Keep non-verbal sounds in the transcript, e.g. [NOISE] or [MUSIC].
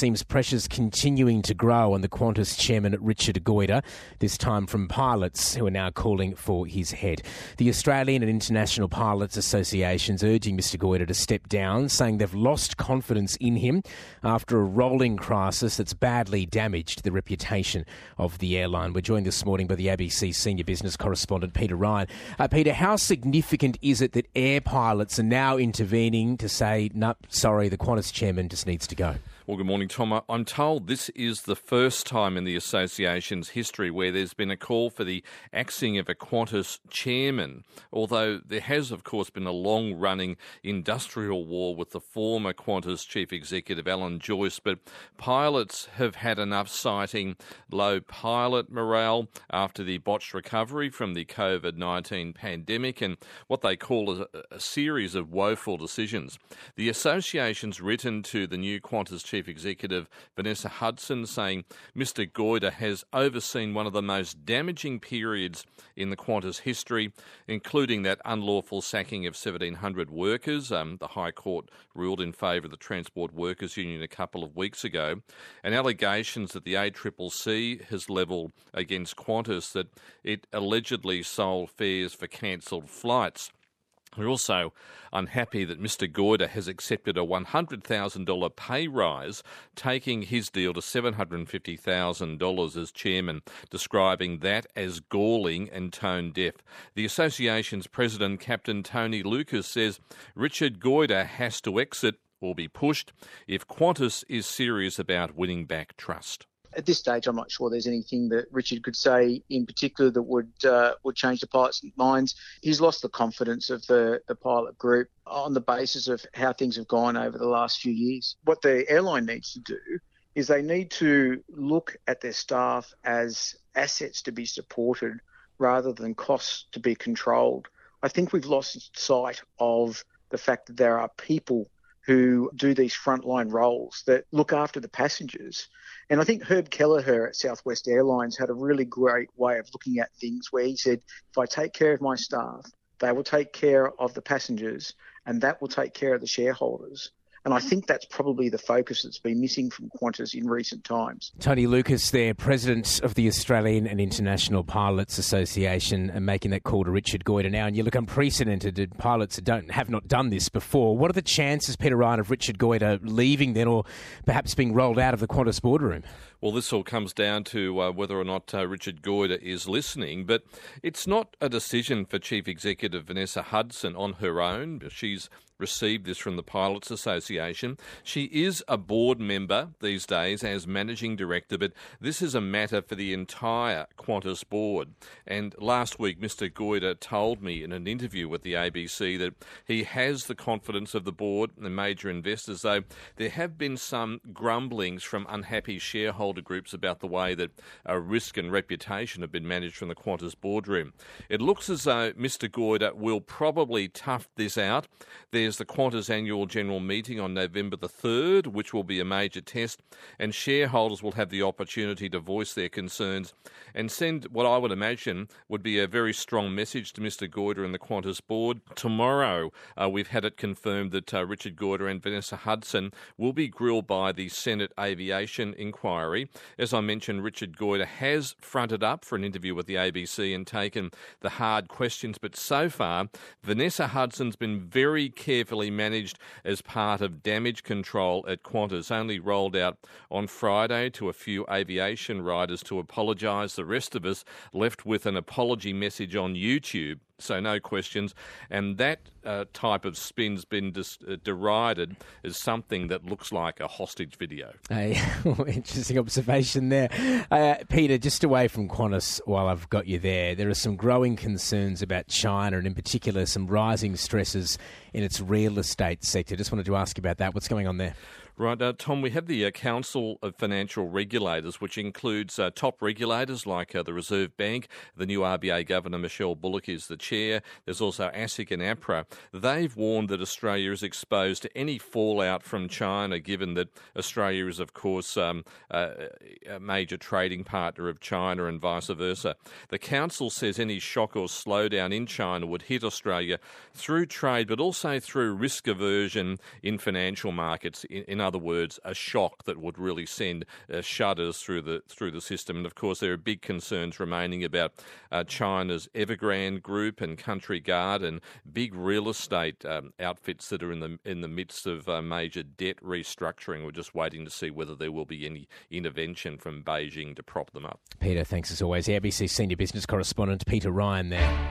seems pressures continuing to grow on the Qantas chairman Richard Goyder, this time from pilots who are now calling for his head. The Australian and International Pilots Associations urging Mr Goyder to step down, saying they've lost confidence in him after a rolling crisis that's badly damaged the reputation of the airline. We're joined this morning by the ABC senior business correspondent Peter Ryan. Uh, Peter, how significant is it that air pilots are now intervening to say, no, sorry, the Qantas chairman just needs to go? Well, good morning, Tom. I'm told this is the first time in the association's history where there's been a call for the axing of a Qantas chairman, although there has, of course, been a long running industrial war with the former Qantas chief executive, Alan Joyce. But pilots have had enough citing low pilot morale after the botched recovery from the COVID 19 pandemic and what they call a, a series of woeful decisions. The association's written to the new Qantas chief Chief Executive Vanessa Hudson saying Mr. Goyder has overseen one of the most damaging periods in the Qantas history, including that unlawful sacking of 1,700 workers. Um, the High Court ruled in favour of the Transport Workers Union a couple of weeks ago, and allegations that the ACCC has levelled against Qantas that it allegedly sold fares for cancelled flights. We're also unhappy that Mr. Goyder has accepted a $100,000 pay rise, taking his deal to $750,000 as chairman, describing that as galling and tone deaf. The association's president, Captain Tony Lucas, says Richard Goyder has to exit or be pushed if Qantas is serious about winning back trust at this stage, I'm not sure there's anything that Richard could say in particular that would uh, would change the pilots' minds. He's lost the confidence of the, the pilot group on the basis of how things have gone over the last few years. What the airline needs to do is they need to look at their staff as assets to be supported rather than costs to be controlled. I think we've lost sight of the fact that there are people who do these frontline roles that look after the passengers. And I think Herb Kelleher at Southwest Airlines had a really great way of looking at things where he said, if I take care of my staff, they will take care of the passengers and that will take care of the shareholders. And I think that's probably the focus that's been missing from Qantas in recent times. Tony Lucas, there, president of the Australian and International Pilots Association, and making that call to Richard Goyder now. And you look unprecedented. Pilots don't have not done this before. What are the chances, Peter Ryan, of Richard Goyder leaving then, or perhaps being rolled out of the Qantas boardroom? Well, this all comes down to uh, whether or not uh, Richard Goyder is listening, but it's not a decision for Chief Executive Vanessa Hudson on her own. She's received this from the Pilots Association. She is a board member these days as managing director, but this is a matter for the entire Qantas board. And last week, Mr. Goyder told me in an interview with the ABC that he has the confidence of the board and the major investors, though there have been some grumblings from unhappy shareholders stakeholder groups about the way that uh, risk and reputation have been managed from the Qantas boardroom. It looks as though Mr. Goyder will probably tough this out. There's the Qantas annual general meeting on November the 3rd, which will be a major test, and shareholders will have the opportunity to voice their concerns and send what I would imagine would be a very strong message to Mr. Goyder and the Qantas board. Tomorrow, uh, we've had it confirmed that uh, Richard Goyder and Vanessa Hudson will be grilled by the Senate Aviation Inquiry. As I mentioned, Richard Goyder has fronted up for an interview with the ABC and taken the hard questions, but so far, Vanessa Hudson's been very carefully managed as part of damage control at Qantas, only rolled out on Friday to a few aviation riders to apologise. The rest of us left with an apology message on YouTube so no questions. And that uh, type of spin's been dis- uh, derided as something that looks like a hostage video. [LAUGHS] Hey, [LAUGHS] interesting observation there. Uh, Peter, just away from Qantas while I've got you there, there are some growing concerns about China and in particular some rising stresses in its real estate sector. Just wanted to ask you about that. What's going on there? Right, uh, Tom, we have the uh, Council of Financial Regulators, which includes uh, top regulators like uh, the Reserve Bank. The new RBA Governor, Michelle Bullock, is the chair. There's also ASIC and APRA. They've warned that Australia is exposed to any fallout from China, given that Australia is, of course, um, a major trading partner of China and vice versa. The Council says any shock or slowdown in China would hit Australia through trade, but also through risk aversion in financial markets. In, in other words, a shock that would really send uh, shudders through the through the system. And of course, there are big concerns remaining about uh, China's Evergrande Group and Country Garden and big real estate um, outfits that are in the in the midst of uh, major debt restructuring. We're just waiting to see whether there will be any intervention from Beijing to prop them up. Peter, thanks as always. The ABC senior business correspondent Peter Ryan there.